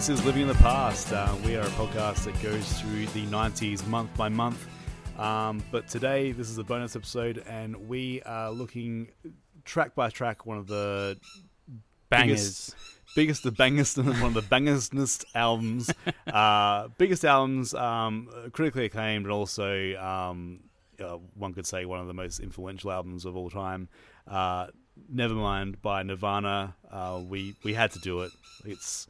This is Living in the Past. Uh, we are a podcast that goes through the 90s month by month. Um, but today, this is a bonus episode, and we are looking track by track one of the Bangers. biggest, the bangest, and one of the bangersnest albums, uh, biggest albums, um, critically acclaimed, and also um, uh, one could say one of the most influential albums of all time. Uh, Nevermind by Nirvana. Uh, we we had to do it. It's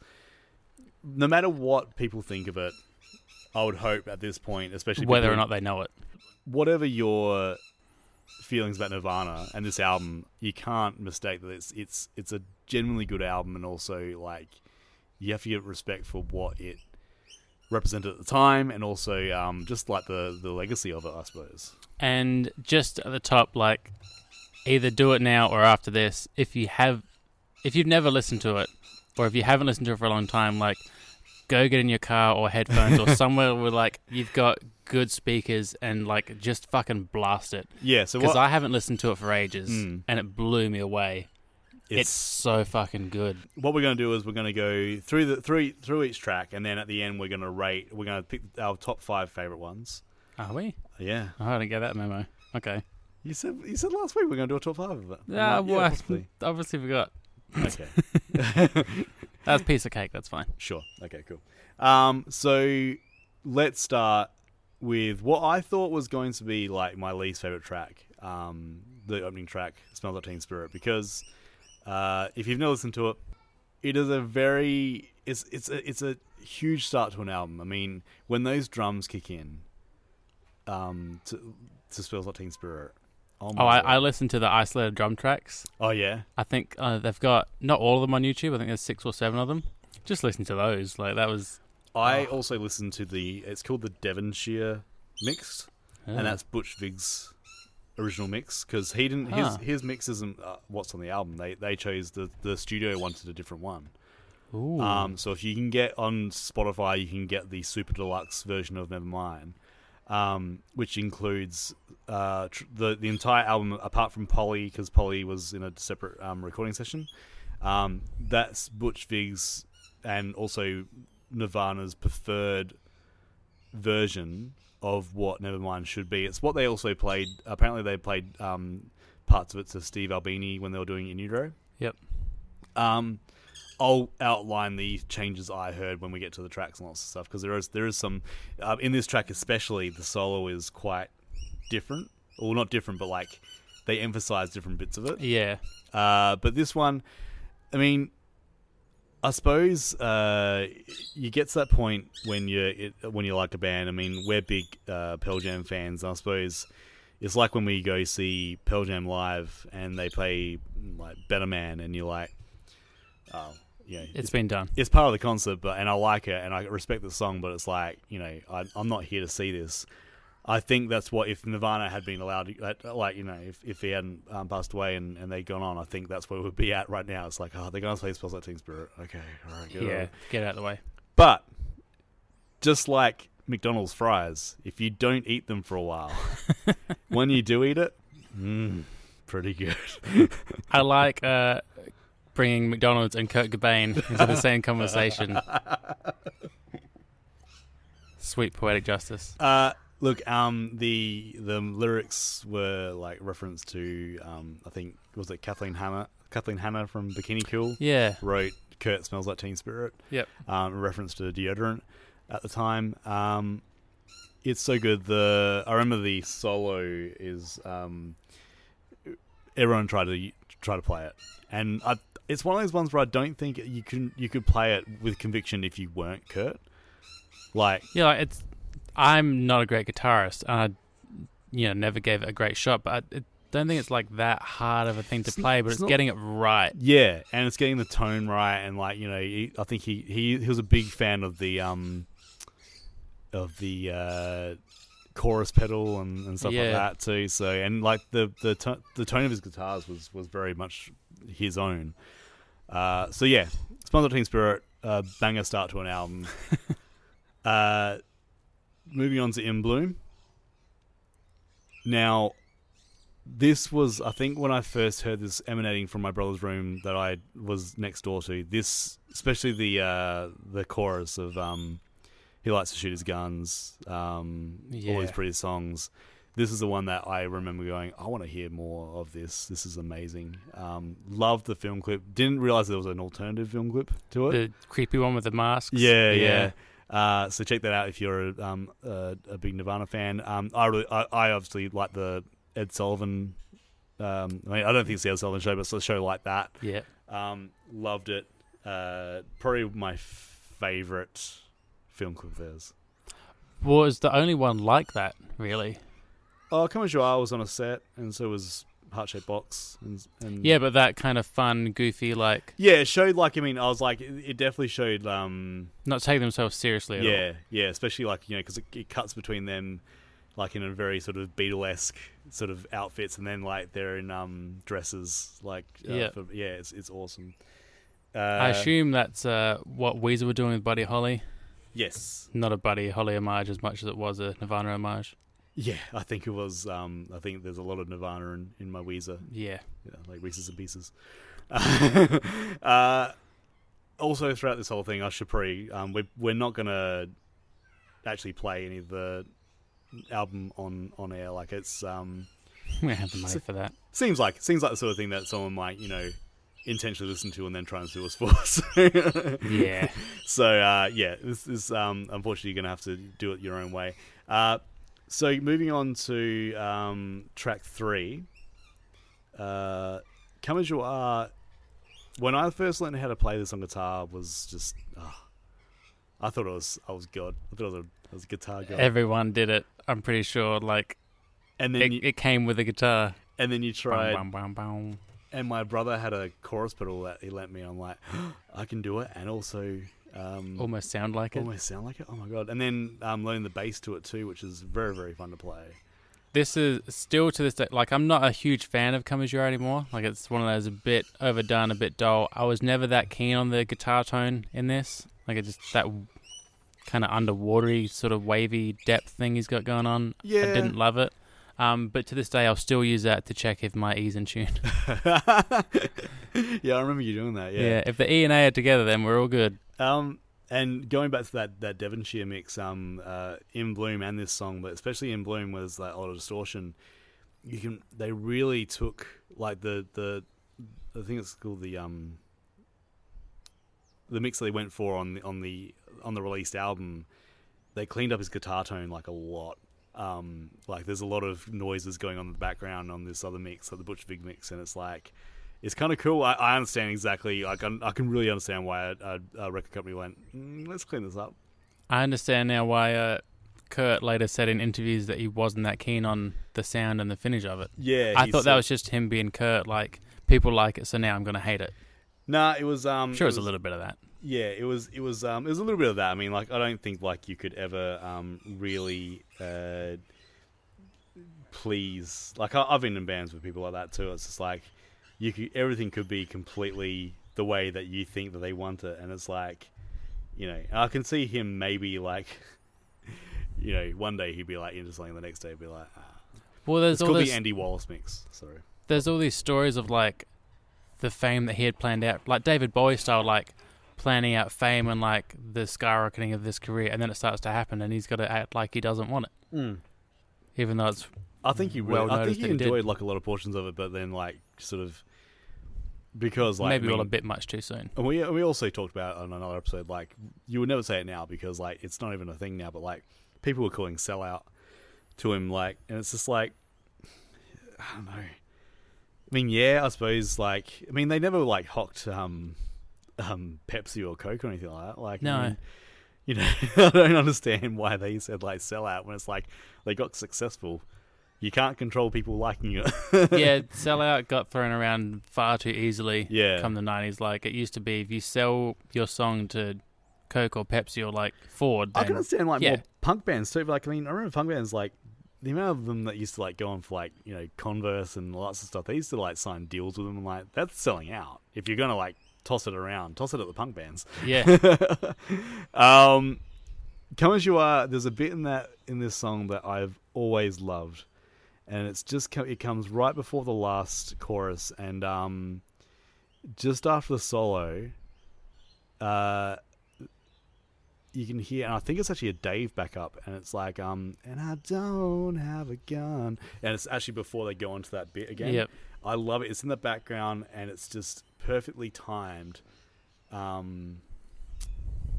no matter what people think of it. I would hope at this point, especially Whether people- or not they know it. whatever your feelings about Nirvana and this album, you can't mistake that it's it's it's a genuinely good album, and also like you have to give it respect for what it represented at the time, and also um, just like the the legacy of it, I suppose. And just at the top, like, either do it now or after this. If you have, if you've never listened to it, or if you haven't listened to it for a long time, like, go get in your car or headphones or somewhere where like you've got good speakers and like just fucking blast it. Yeah. So Because what I haven't listened to it for ages, Mm. and it blew me away. It's, it's, so fucking good. what we're going to do is we're going to go through the through through each track, and then at the end we're going to rate. We're going to pick our top five favorite ones. Are we? Yeah. Oh, I didn't get that memo. Okay. You said you said last week we're going to do a top five of it. Yeah, like, well, I obviously forgot. Okay. That's a piece of cake. That's fine. Sure. Okay, cool. Um, so let's start with what I thought was going to be like my least favorite track, um, the opening track, "Smells Like Teen Spirit," because uh, if you've never listened to it, it is a very it's it's a, it's a huge start to an album. I mean, when those drums kick in, um, to to "Smells Like Teen Spirit." Oh, Oh, I. I listened to the isolated drum tracks. oh yeah. I think uh, they've got not all of them on YouTube. I think there's six or seven of them. Just listen to those. Like that was. I also listened to the. It's called the Devonshire mix. uh, and that's Butch Vig's original mix because he didn't his his mix isn't uh, what's on the album. They they chose the the studio wanted a different one. Ooh. Um, so if you can get on Spotify, you can get the super deluxe version of Nevermind, um, which includes uh, tr- the the entire album apart from Polly because Polly was in a separate um, recording session. Um, that's Butch Vig's and also Nirvana's preferred version of what Nevermind should be. It's what they also played. Apparently, they played um, parts of it to Steve Albini when they were doing In Utero. Yep. Um, I'll outline the changes I heard when we get to the tracks and lots of stuff because there is there is some uh, in this track especially the solo is quite different. Well, not different, but like they emphasize different bits of it. yeah. Uh, but this one, I mean, I suppose uh, you get to that point when you it, when you like a band. I mean, we're big uh, Pearl Jam fans. I suppose it's like when we go see Pearl Jam live and they play like Better Man, and you're like, oh, yeah, It's been done. it's part of the concert, but and I like it and I respect the song, but it's like you know I, I'm not here to see this. I think that's what if Nirvana had been allowed, like- like you know, if, if he hadn't um, passed away and, and they'd gone on, I think that's where we'd be at right now. It's like, oh, they're gonna play "Smells Like Teen Spirit." Okay, all right, good. Yeah. Get out of the way. But just like McDonald's fries, if you don't eat them for a while, when you do eat it, mm, pretty good. I like uh, bringing McDonald's and Kurt Cobain into the same conversation. Sweet poetic justice. Uh, look, um, the the lyrics were like reference to um, I think was it Kathleen Hanna, Kathleen Hanna from Bikini Kill Yeah. wrote "Kurt smells like Teen Spirit," Yep. um, reference to deodorant at the time. Um, it's so good. The I remember the solo is um, everyone tried to try to play it, and I, it's one of those ones where I don't think you can you could play it with conviction if you weren't Kurt. Like Yeah, it's. I'm not a great guitarist. and I, you know, never gave it a great shot, but I, don't think it's like that hard of a thing to play. But it's it's, not- getting it right. Yeah, and it's getting the tone right, and like you know, he, I think he, he he was a big fan of the um of the uh, chorus pedal and, and stuff like that too. So and like the the to- the tone of his guitars was was very much his own. Uh, so yeah, Like Teen Spirit, uh, banger start to an album. uh, moving on to In Bloom. Now, this was I think when I first heard this emanating from my brother's room that I was next door to. This, especially the uh, the chorus of um, "He likes to shoot his guns," um, all these pretty songs. This is the one that I remember going. I want to hear more of this. This is amazing. Um, loved the film clip. Didn't realize there was an alternative film clip to it. The creepy one with the masks. Yeah, yeah. Uh, so check that out if you're a, um, a, a big Nirvana fan. Um, I really, I, I obviously like the Ed Sullivan. Um, I mean, I don't think it's the Ed Sullivan show, but it's a show like that. Yeah. Um, loved it. Uh, probably my favorite film clip of theirs. Was the only one like that, really. Oh, You Are was on a set, and so was Heart Shaped Box. And, and Yeah, but that kind of fun, goofy, like yeah, it showed like I mean, I was like, it, it definitely showed. Um, not taking themselves seriously at all. Yeah, yeah, especially like you know because it, it cuts between them, like in a very sort of Beatlesque sort of outfits, and then like they're in um dresses, like uh, Yeah. for, yeah, it's it's awesome. Uh, I assume that's uh, what Weezer were doing with Buddy Holly. yes, Not a Buddy Holly homage as much as it was a Nirvana homage. Yeah, I think it was. Um, I think there's a lot of Nirvana in, in my Weezer, Yeah. yeah, like Reese's and Pieces. uh, also, throughout this whole thing, I should probably um, we're we're not gonna actually play any of the album on on air. Like it's um. We have the money for that. seems like seems like the sort of thing that someone might you know intentionally listen to and then try and sue us for. So, Yeah. so uh, yeah, this is um, unfortunately you're gonna have to do it your own way. Uh, so moving on to um, track three, uh, "Come as You Are." When I first learned how to play this on guitar, was just ah, I thought it was I was god. I thought I was a, I was a guitar guy. Everyone did it. I'm pretty sure. Like and then it, you, it came with a guitar. and then you tried bum, bum, bum. and my brother had a chorus pedal that he lent me. I'm like, I can do it, and also um, Almost sound like it. almost sound like it. Oh my god! And then um, learning the bass to it too, which is very very fun to play. This is still to this day. Like I'm not a huge fan of Come As You Are anymore. Like it's one of those a bit overdone, a bit dull. I was never that keen on the guitar tone in this. Like it's just that kind of underwatery, sort of wavy depth thing he's got going on. Yeah. I didn't love it. Um, but to this day, I'll still use that to check if my E's in tune. yeah, I remember you doing that. yeah. Yeah. if the E and A are together, then we're all good. Um, and going back to that that Devonshire mix, um, uh, in Bloom and this song, but especially in Bloom was lot of distortion. You can they really took like the the I think it's called the um the mix that they went for on the on the on the released album. They cleaned up his guitar tone like a lot. Um, like there's a lot of noises going on in the background on this other mix, like the Butch Vig mix, and it's like it's kind of cool. I, I understand exactly. Like I, I can really understand why a, a, record company went, mm, let's clean this up. I understand now why uh, Kurt later said in interviews that he wasn't that keen on the sound and the finish of it. Yeah, I thought that was just him being Kurt. Like people like it, so now I'm going to hate it. Nah, it was. Um, I'm sure it it's a little bit of that. Yeah, it was. It was. Um, it was a little bit of that. I mean, like, I don't think like you could ever um really uh please. Like, I, I've been in bands with people like that too. It's just like you could everything could be completely the way that you think that they want it, and it's like, you know, I can see him maybe like, you know, one day he'd be like into something, the next day he'd be like, ah. Well, there's it's all called this, the Andy Wallace mix. Sorry. there's all these stories of like the fame that he had planned out, like David Bowie style, like planning out fame and like the skyrocketing of this career, and then it starts to happen, and he's got to act like he doesn't want it, even though it's I think he well really, I think he that he did. enjoyed like a lot of portions of it, but then like sort of because like maybe I all a bit much too soon. And we we also talked about on another episode like you would never say it now because like it's not even a thing now, but like people were calling sellout to him like, and it's just like I don't know. I mean, yeah, I suppose like I mean they never like hocked um um Pepsi or Coke or anything like that. Like I No. mean, you know, I don't understand why they said like sellout when it's like they got successful. You can't control people liking it. yeah, sellout got thrown around far too easily. Yeah. come the nineties, like it used to be. If you sell your song to Coke or Pepsi or like Ford, I can understand like yeah. more punk bands too. But, like I mean, I remember punk bands like the amount of them that used to like go on for like you know Converse and lots of stuff. They used to like sign deals with them. and like that's selling out. If you're gonna like toss it around, toss it at the punk bands. yeah, um, come as you are. There's a bit in that in this song that I've always loved, and it's just it comes right before the last chorus, and um, just after the solo, uh, you can hear, and I think it's actually a Dave backup, and it's like, um, and I don't have a gun, and it's actually before they go into that bit again. Yep. I love it. It's in the background, and it's just perfectly timed. Um,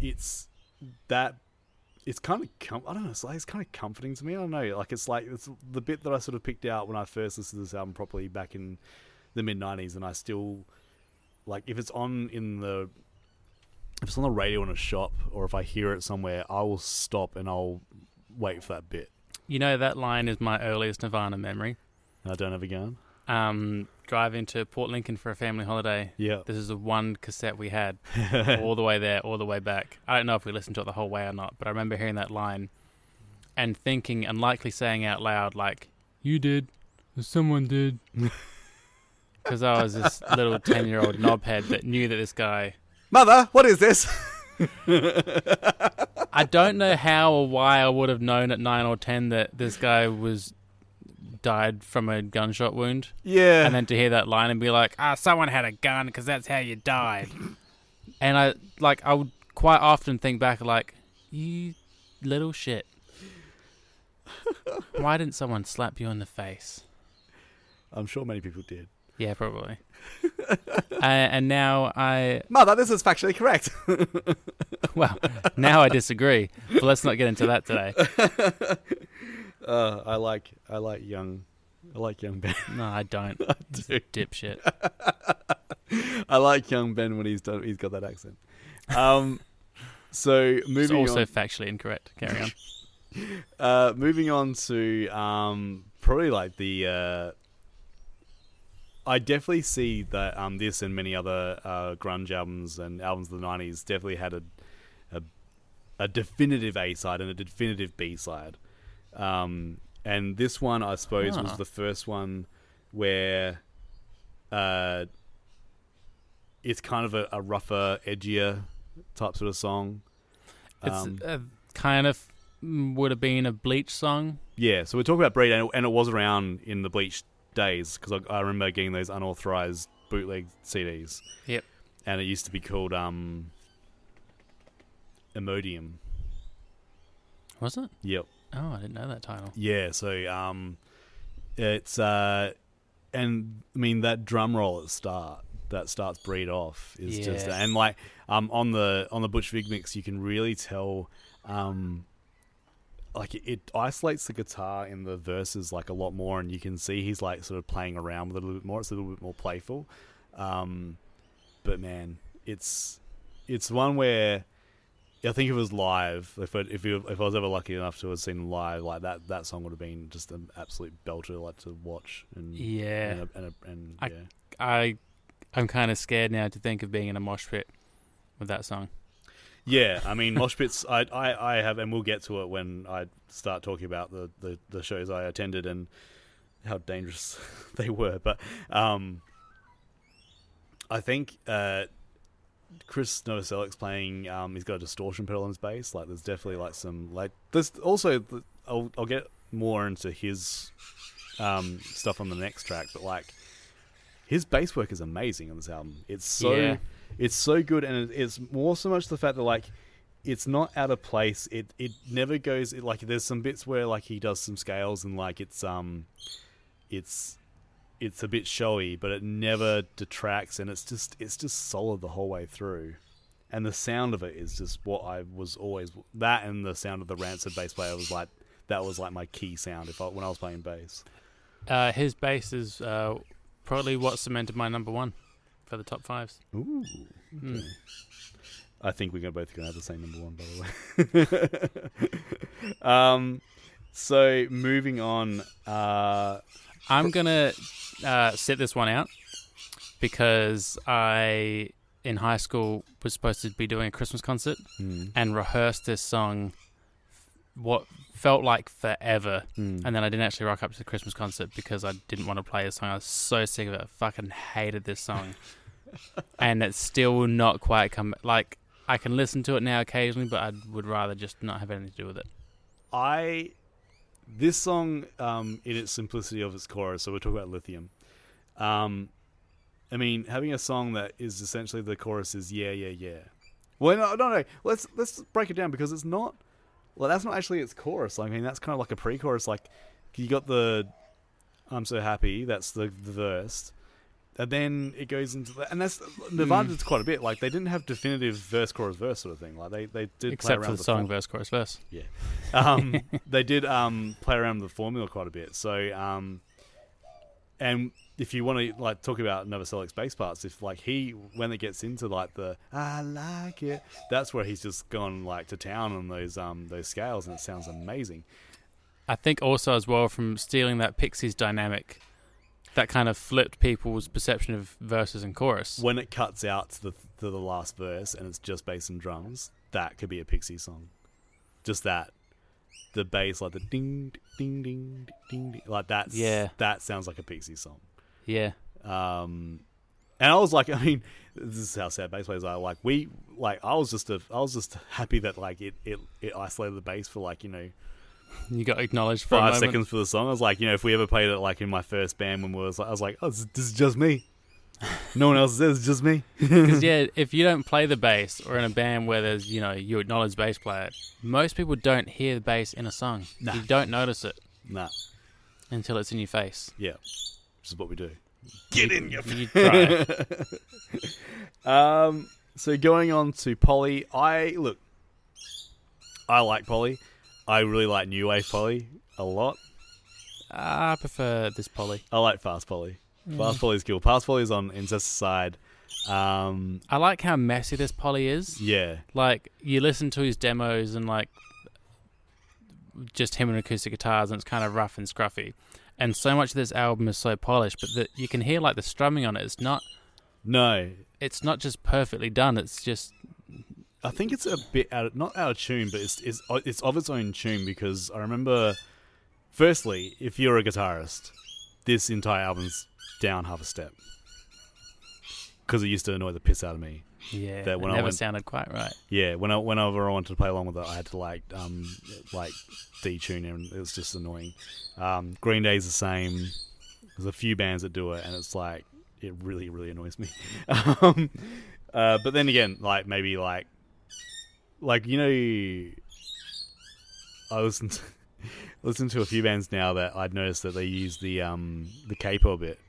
it's that. It's kind of com- I don't know. It's like it's kind of comforting to me. I don't know. Like it's like it's the bit that I sort of picked out when I first listened to this album properly back in the mid '90s, and I still like if it's on in the if it's on the radio in a shop or if I hear it somewhere, I will stop and I'll wait for that bit. You know that line is my earliest Nirvana memory. I don't have a gun. Um, driving to Port Lincoln for a family holiday. Yeah. This is the one cassette we had, all the way there, all the way back. I don't know if we listened to it the whole way or not, but I remember hearing that line and thinking and likely saying out loud, like, "You did, or someone did," because I was this little ten-year-old knobhead that knew that this guy. Mother, what is this? I don't know how or why I would have known at nine or ten that this guy was died from a gunshot wound. yeah. and then to hear that line and be like, "Ah, someone had a gun because that's how you died." and I like I would quite often think back like, "You little shit, why didn't someone slap you in the face?" I'm sure many people did. Yeah, probably. uh, and now I Mother, this is factually correct. well now I disagree, but let's not get into that today. Uh, I like I like young I like young Ben. No, I don't. He's a dipshit. I like young Ben when he's done he's got that accent. Um so It's moving also on factually incorrect. Carry on. uh moving on to um probably like the uh I definitely see that um, this and many other uh, grunge albums and albums of the '90s definitely had a a, a definitive A side and a definitive B side, um, and this one I suppose was the first one where uh, it's kind of a, a rougher, edgier type sort of song. It's Um, uh, kind of mm, would have been a Bleach song. Yeah, so we're talking about Breed, and it, and it was around in the Bleach days because I, I remember getting those unauthorized bootleg CDs. Yep. And it used to be called um, Imodium. Was it? Yep. Oh, I didn't know that title. Yeah. So um, it's uh, and I mean that drum roll at the start that starts Breed off is just and like um on the on the Butch Vig mix you can really tell um like it, it isolates the guitar in the verses like a lot more and you can see he's like sort of playing around with it a little bit more it's a little bit more playful um but man it's it's one where I think if it was live, if it, if you, if I was ever lucky enough to have seen live, like that, that song would have been just an absolute belter, like to watch and Yeah. and, and, and I- yeah. I I'm kind of scared now to think of being in a mosh pit with that song. Yeah, I mean, mosh pits. I, I, I have, and we'll get to it when I start talking about the, the, the shows I attended and how dangerous they were. But um, I think uh, Chris Novoselic's playing. Um, he's got a distortion pedal on his bass. Like, there's definitely like some like. There's also I'll I'll get more into his um, stuff on the next track, but like his bass work is amazing on this album. It's so Yeah. it's so good, and it- it's more so much the fact that like it's not out of place. It it never goes it, like there's some bits where like he does some scales and like it's um it's it's a bit showy, but it never detracts, and it's just it's just solid the whole way through. And the sound of it is just what I was always that, and the sound of the rancid bass player was like that was like my key sound if I, when I was playing bass. Uh, his bass is uh, probably what cemented my number one for the top fives. Ooh, Mm. I think we're gonna both gonna have the same number one, by the way. um, so moving on. Uh, I'm gonna uh, sit this one out because I in high school was supposed to be doing a Christmas concert hmm, and rehearsed this song what felt like forever hmm. and then I didn't actually rock up to the Christmas concert because I didn't want to play this song. I was so sick of it. I fucking hated this song. and it's still not quite come like I can listen to it now occasionally, but I would rather just not have anything to do with it. I this song, um, in its simplicity of its chorus, so we're talking about lithium. Um, I mean, having a song that is essentially the chorus is yeah, yeah, yeah. Well, no, no, no. Let's let's break it down because it's not. Well, that's not actually its chorus. I mean, that's kind of like a pre-chorus. Like you got the "I'm so happy." That's the, the verse, and then it goes into the, and that's Nirvana Mm. did quite a bit. Like they didn't have definitive verse, chorus, verse sort of thing. Like they they did play Except around for with the song form- verse, chorus, verse. um, they did um, play around with the formula quite a bit. So, um, and if you want to like talk about Novoselic's bass parts, if like he when it gets into like the I like it, that's where he's just gone like to town on those um those scales, and it sounds amazing. I think also as well from stealing that Pixies dynamic, that kind of flipped people's perception of verses and chorus. When it cuts out to the to the last verse and it's just bass and drums, that could be a Pixie song. Just that. The bass, like the ding, ding, ding, ding, ding, like that's Yeah. that sounds like a Pixie song. Yeah, Um, and I was like, I mean, this is how sad bass players are. Like we, like I was just, a, I was just happy that like it, it, it isolated the bass for like you know you got acknowledged for five seconds for the song. I was like, you know, if we ever played it like in my first band when we was, like, I was like, oh, this, this is just me. No one else says it's just me. Because yeah, if you don't play the bass or in a band where there's you know you acknowledge bass player, most people don't hear the bass in a song. Nah. You don't notice it Nah, until it's in your face. yeah, which is what we do. Get in your. You. Um, so going on to Polly, I look, I like Polly. I really like New Wave Polly a lot. I prefer this Polly. I like Fast Polly. Fast Polly is cool. Fast Polly is on Incest side. Um, I like how messy this Polly is. yeah, Like you listen to his demos and like just him and acoustic guitars, and it's kind of rough and scruffy. And so much of this album is so polished, but that you can hear like the strumming on it. It's not. no, It's not just perfectly done. It's just I think it's a bit out of, not out of tune, but it's it's it's of its own tune because I remember. Firstly, if you're a guitarist, this entire album's down half a step because it used to annoy the piss out of me. yeah. That it when I never went- sounded quite right. Yeah, when I, whenever I wanted to play along with it, I had to like um like detune it, and it was just annoying. Um, Green Day's the same. There's a few bands that do it, and it's like it really really annoys me. um, uh, but then again, like maybe like like you know, I listen to, listen to a few bands now that I'd noticed that they use the um the capo bit.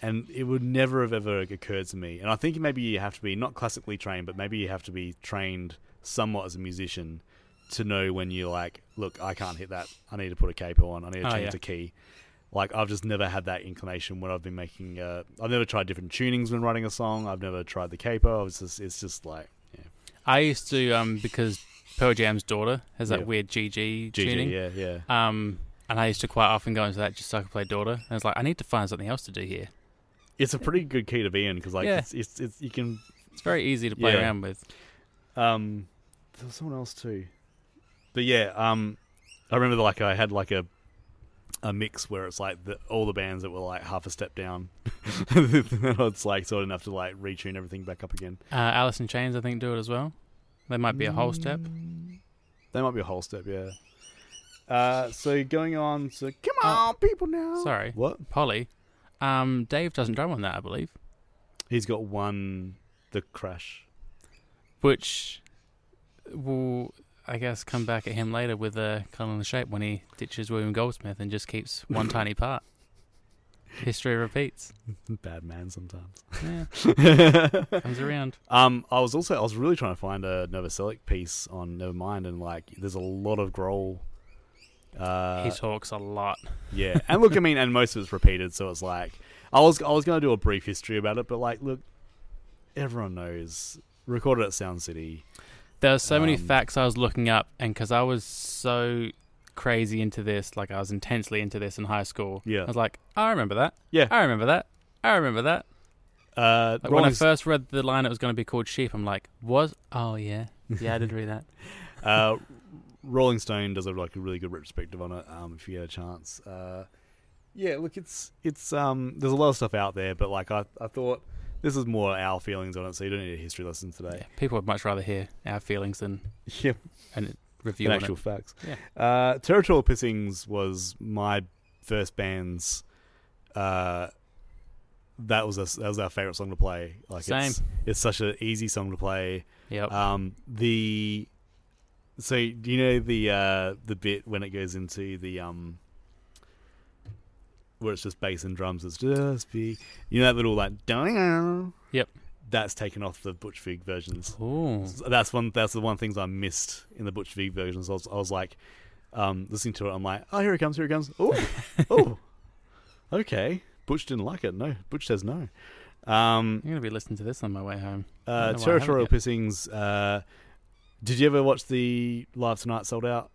And it would never have ever occurred to me. And I think maybe you have to be not classically trained, but maybe you have to be trained somewhat as a musician to know when you're like, look, I can't hit that. I need to put a capo on. I need to Oh, change yeah. the key. Like I've just never had that inclination when I've been making. Uh, I've never tried different tunings when writing a song. I've never tried the capo. It's just, it's just like. I used to um because Pearl Jam's daughter has that Yeah. weird GG, GG, tuning. yeah, yeah. Um, and I used to quite often go into that just so I could play daughter. And I was like, I need to find something else to do here. It's a pretty good key to be in because like Yeah. it's, it's, it's you can. It's very easy to play Yeah. around with. Um, there was someone else too, but yeah. Um, I remember like I had like a a mix where it's like the, all the bands that were like half a step down. it's like sort of enough to like retune everything back up again. Uh, Alice in Chains, I think, do it as well. They might be a whole step. They might be a whole step, yeah. Uh, so going on to come Oh, on, people now. sorry. what? Polly. Um, Dave doesn't drum on that, I believe. He's got one. The crash. Which will, I guess, come back at him later with a uh, Colour and the Shape when he ditches William Goldsmith and just keeps one tiny part. History repeats. Bad man sometimes. Yeah, comes around. Um, I was also I was really trying to find a Novoselic piece on Nevermind, and like, there's a lot of growl. Uh, he talks a lot. yeah, and look, I mean, and most of it's repeated, so it's like I was I was gonna do a brief history about it, but like, look, everyone knows recorded at Sound City. There are so many Um, facts I was looking up, and because I was so crazy into this, like I was intensely into this in high school, Yeah. I was like, I remember that. Yeah. I remember that. I remember that. Uh, Like, when I first read the line it was going to be called Sheep, I'm like, was? Oh, yeah. Yeah, I did read that. uh, Rolling Stone does a like a really good retrospective on it. Um, if you get a chance, uh, yeah, look, it's it's um, there's a lot of stuff out there, but like I I thought this is more our feelings on it, so you don't need a history lesson Yeah, today. people would much rather hear our feelings than Yeah, review in on actual it. facts. Yeah. Uh, Territorial Pissings was my first band's. Uh, that was a, that was our favorite song to play. Like Same. It's, it's such an easy song to play. Yep. Um, the so do you know the uh, the bit when it goes into the um where it's just bass and drums? It's just be you know that little like Yep. That's taken off the Butch Vig versions. Ooh. So that's one. That's the one things I missed in the Butch Vig versions. I was, I was like, um, listening to it. I'm like, oh, here it comes, here it comes. Oh, oh, okay. Butch didn't like it. No, Butch says no. Um, I'm gonna be listening to this on my way home. uh, know why I haven't Territorial. Pissings. Uh, did you ever watch the Live Tonight Sold Out?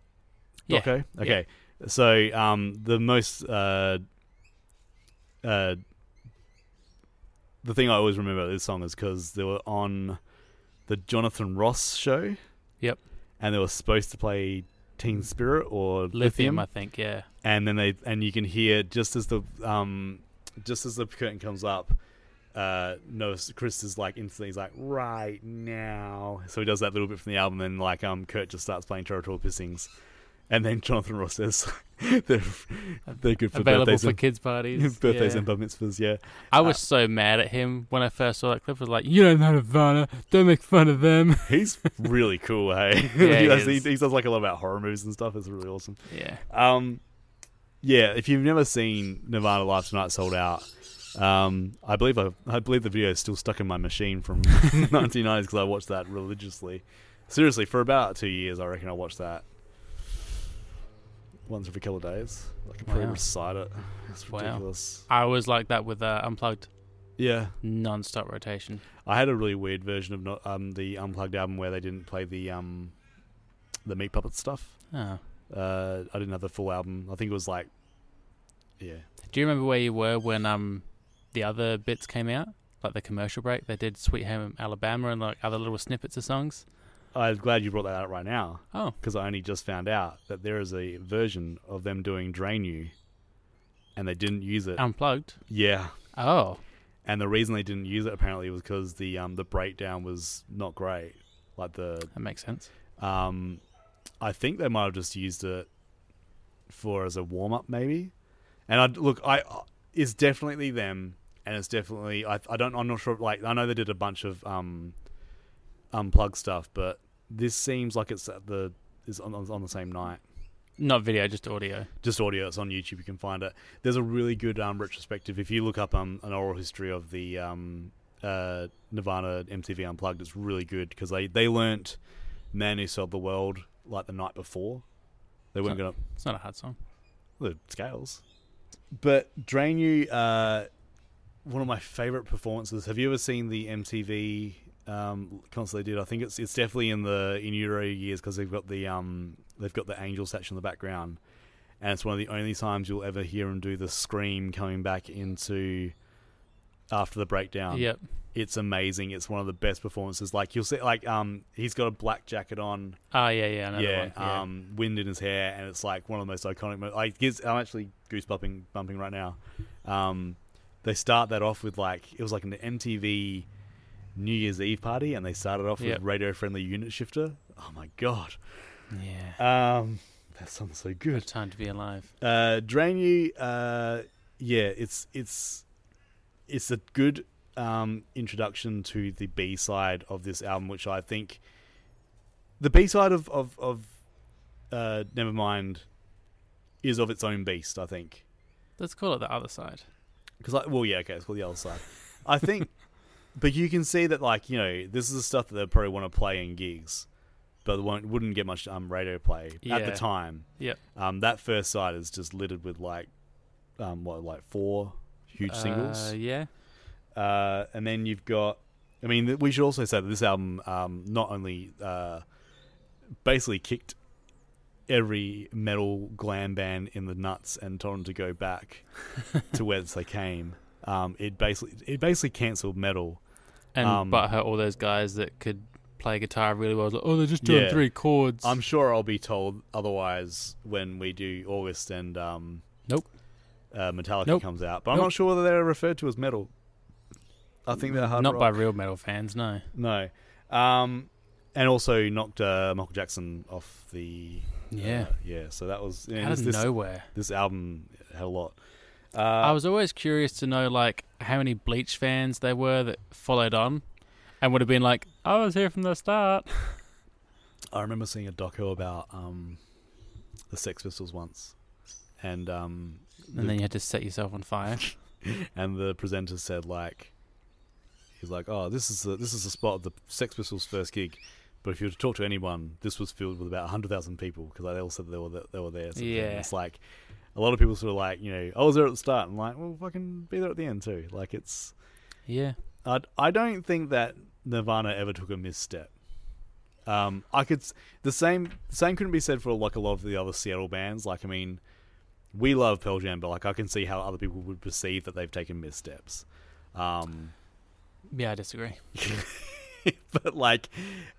Yeah. Okay. Okay. So um, the most uh, uh, the thing I always remember about this song is because they were on the Jonathan Ross show. Yep. And they were supposed to play Teen Spirit or Lithium, Lithium, I think. Yeah. and then they and you can hear just as the um just as the curtain comes up. Uh, no, Chris is like instantly. He's like, right now. So he does that little bit from the album, and like, um, Kurt just starts playing Territorial Pissings, and then Jonathan Ross says, "They're they're good for Available birthdays for and kids parties. birthdays yeah. and bar mitzvahs." Yeah, I was so mad at him when I first saw that clip. I was like, "You don't know Nirvana. Don't make fun of them." he's really cool. Hey, Yeah, he, he does, he, he does like a lot about horror movies and stuff. It's really awesome. yeah. Um, yeah, if you've never seen Nirvana Live Tonight sold out, um, I believe I, I believe the video is still stuck in my machine from 1990s because I watched that religiously. Seriously, for about two years, I reckon I watched that once every couple of days. I can probably Wow. recite it. It's Wow. ridiculous. I was like that with uh, Unplugged, Yeah, non-stop rotation. I had a really weird version of not, um, the unplugged album where they didn't play the um, the meat puppet stuff. Oh. Uh, I didn't have the full album. I think it was like, yeah, Do you remember where you were when um the other bits came out, like the commercial break? They did Sweet Home Alabama and like other little snippets of songs. I'm glad you brought that out right now. Oh, because I only just found out that there is a version of them doing Drain You, and they didn't use it. Unplugged. yeah, Oh, and the reason they didn't use it apparently was because the um the breakdown was not great. Like the that makes sense. um, I think they might have just used it for as a warm up maybe. And I look, I it's definitely them, and it's definitely I I don't I'm not sure. Like I know they did a bunch of um unplugged stuff, but this seems like it's at the is on on the same night. Not video, just audio. just audio. It's on YouTube. You can find it. There's a really good um, retrospective. If you look up um, an oral history of the um, uh, Nirvana MTV Unplugged, it's really good because they they learnt "Man Who Sold the World" like the night before. They weren't gonna It's not a hard song. the scales. But Drain You, uh, one of my favorite performances. Have you ever seen the MTV um, they did? I think it's it's definitely in the In Utero years because they've got the um they've got the angel section in the background, and it's one of the only times you'll ever hear them do the scream coming back into after the breakdown. Yep. It's amazing. It's one of the best performances. Like you'll see, like um, he's got a black jacket on Oh yeah, yeah, another yeah, one. Yeah. um, wind in his hair, and it's like one of the most iconic. Mo- I gives, I'm actually goosebumping bumping right now. Um, they start that off with like it was like an MTV New Year's Eve party, and they started off Yep. with radio friendly unit shifter. Oh my god, yeah. um, that sounds so Good good. time to be alive. Uh, Drain You, uh, yeah, it's it's it's a good um, introduction to the B side of this album, which I think the B side of of, of uh, Nevermind is of its own beast. I think Let's call it the other side. because I well, yeah, okay, it's called the other side. I think, but you can see that like you know this is the stuff that they probably want to play in gigs, but won't wouldn't get much um, radio play at the time. Yep. Um, that first side is just littered with like, um, what like four huge singles. Uh, yeah. Uh, and then you've got, I mean, we should also say that this album um, not only uh, basically kicked every metal glam band in the nuts and told them to go back to whence they came. Um, it basically it basically cancelled metal. And Um, but hurt all those guys that could play guitar really well. Like, oh, they're just doing Yeah. three chords. I'm sure I'll be told otherwise when we do August and um, Nope. uh, Metallica Nope. comes out. But I'm not sure whether they're referred to as metal. I think they're hard not rock. by real metal fans. No. No. Um, and also knocked uh, Michael Jackson off the Yeah. uh, yeah. So that was Out this, of nowhere. this album had a lot. Uh, I was always curious to know like how many Bleach fans there were that followed on, and would have been like, "I was here from the start." I remember seeing a doco about um, the Sex Pistols once, and um, And the, then you had to set yourself on fire. and the presenter said like, he's like, "Oh, this is the this is the spot of the Sex Pistols' first gig." But if you were to talk to anyone, this was filled with about hundred thousand people because they all said they were they were there. sort of. Yeah. it's like a lot of people sort of like you know I was there at the start and like well fucking be there at the end too. Like it's yeah. I I don't think that Nirvana ever took a misstep. Um, I could the same same couldn't be said for like a lot of the other Seattle bands. Like I mean, we love Pearl Jam, but like I can see how other people would perceive that they've taken missteps. Um, Yeah, I disagree. but like,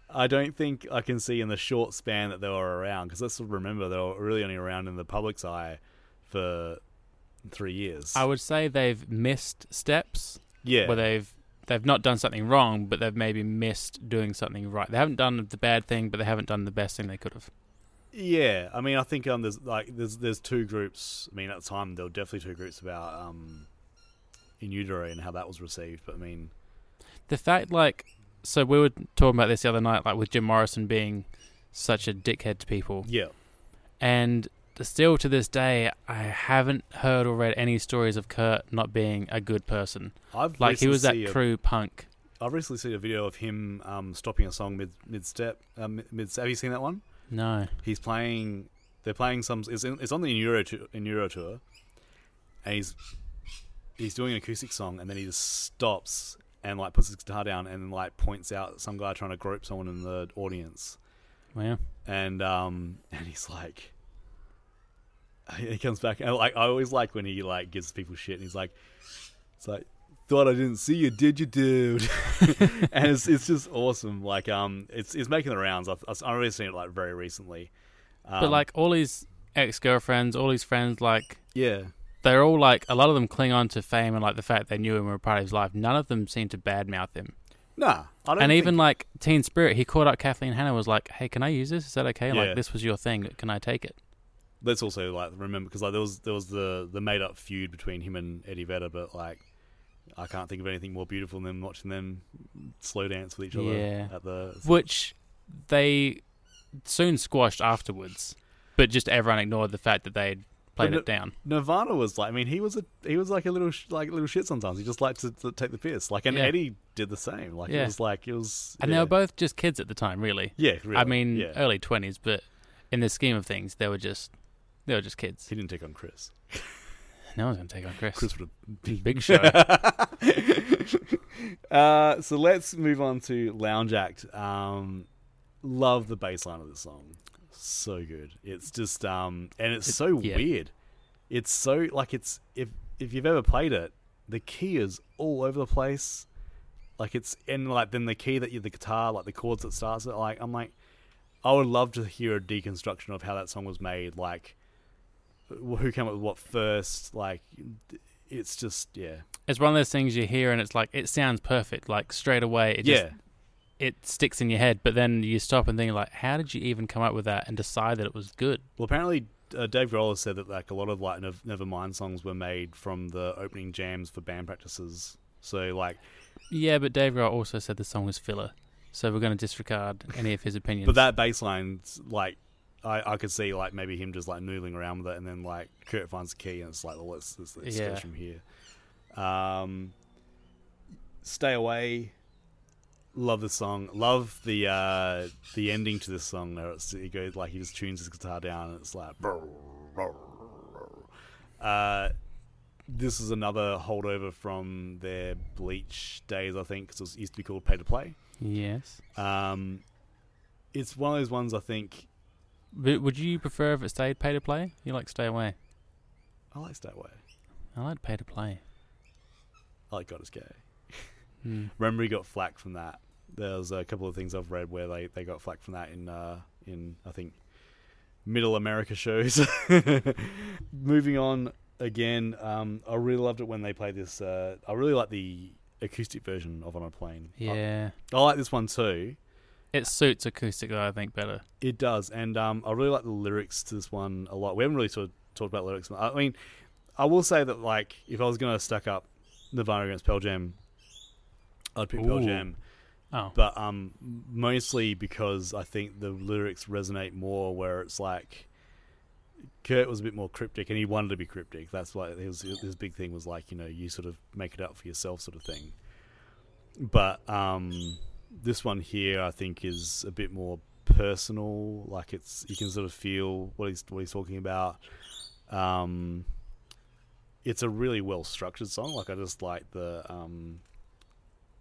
I don't think I can see in the short span that they were around because let's remember they were really only around in the public's eye for three years. I would say they've missed steps yeah, where they've they've not done something wrong, but they've maybe missed doing something right. They haven't done the bad thing, but they haven't done the best thing they could have. Yeah, I mean, I think um, there's like there's there's two groups. I mean, at the time there were definitely two groups about um, in utero and how that was received. But I mean, The fact, like, so we were talking about this the other night, like with Jim Morrison being such a dickhead to people, yeah, and still to this day, I haven't heard or read any stories of Kurt not being a good person. I've Like he was that a- true punk. I've recently seen a video of him um, stopping a song mid mid step. Um, mid. Have you seen that one? No, He's playing. They're playing some. It's, in, it's on the Euro tour, Euro tour, and he's he's doing an acoustic song, and then he just stops and like puts his guitar down and like points out some guy trying to grope someone in the audience. well, and um and he's like he comes back and like I always like when he like gives people shit and he's like it's like thought I didn't see you did you dude and it's it's just awesome like um it's it's making the rounds I've, I've already seen it like very recently um, but like all his ex girlfriends, all his friends, like yeah they're all like a lot of them cling on to fame and like the fact they knew him were part of his life. None of them seem to badmouth him. nah I don't And think- even like Teen Spirit, he called up Kathleen Hanna was like, "Hey, can I use this? Is that okay? Yeah. Like this was your thing. Can I take it?" Let's also like remember because like there was there was the the made up feud between him and Eddie Vedder but like I can't think of anything more beautiful than watching them slow dance with each other Yeah. at the Which they soon squashed afterwards, but just everyone ignored the fact that they'd played But it down. Nirvana was like, I mean, he was a he was like a little sh- like little shit sometimes. He just liked to, to take the piss. Like, and Yeah. Eddie did the same. Like, Yeah. it was like it was. And yeah. they were both just kids at the time, really. Yeah, really. I mean, early twenties, but in the scheme of things, they were just they were just kids. he didn't take on Chris. No one's gonna take on Chris. Chris would have been Big show. uh, so let's move on to Lounge Act. Um, love the bass line of this song. So good. It's just um, and it's It- so yeah. weird. It's so like it's if if you've ever played it, the key is all over the place. Like it's and like then the key that you the guitar, like the chords that starts it. Like I'm like, I would love to hear a deconstruction of how that song was made. Like, who came up with what first? Like, it's just yeah, it's one of those things you hear and it's like it sounds perfect. Like straight away, it just yeah. it sticks in your head. But then you stop and think like, how did you even come up with that and decide that it was good? Well, apparently uh, Dave Grohl has said that like a lot of like Nev- Nevermind songs were made from the opening jams for band practices. So like, Yeah, but Dave Grohl also said the song was filler, so we're going to disregard any of his opinions. but that bass line's like. I, I could see like maybe him just like noodling around with it, and then like Kurt finds the key, and it's like, well, let's let's, let's Yeah. go from here. Um, Stay away. Love the song. Love the uh, the ending to this song. There, it's, he goes like he just tunes his guitar down, and it's like. Uh, this is another holdover from their Bleach days, I think, because it used to be called Pay to Play. yes. Um, it's one of those ones I think would you prefer if it stayed pay to play? You like stay away. I like Stay Away. I like pay to play. I like God is Gay. Hmm. Remember, he got flack from that. There's a couple of things I've read where they, they got flack from that in uh, in I think Middle America shows. Moving on again, um, I really loved it when they played this. Uh, I really like the acoustic version of On a Plain. I- Yeah. I, like this one too. It suits acoustic though, I think better. It does, and um, I really like the lyrics to this one a lot. We haven't really sort of talked about lyrics. I mean, I will say that like if I was going to stack up Nirvana against Pearl Jam, I'd pick Pearl Jam. Oh, but um, mostly because I think the lyrics resonate more. Where it's like Kurt was a bit more cryptic, and he wanted to be cryptic. That's why his his big thing was like you know you sort of make it up for yourself, sort of thing. But um, this one here, I think, is a bit more personal. Like it's you can sort of feel what he's what he's talking about. Um, it's a really well structured song. Like I just like the um,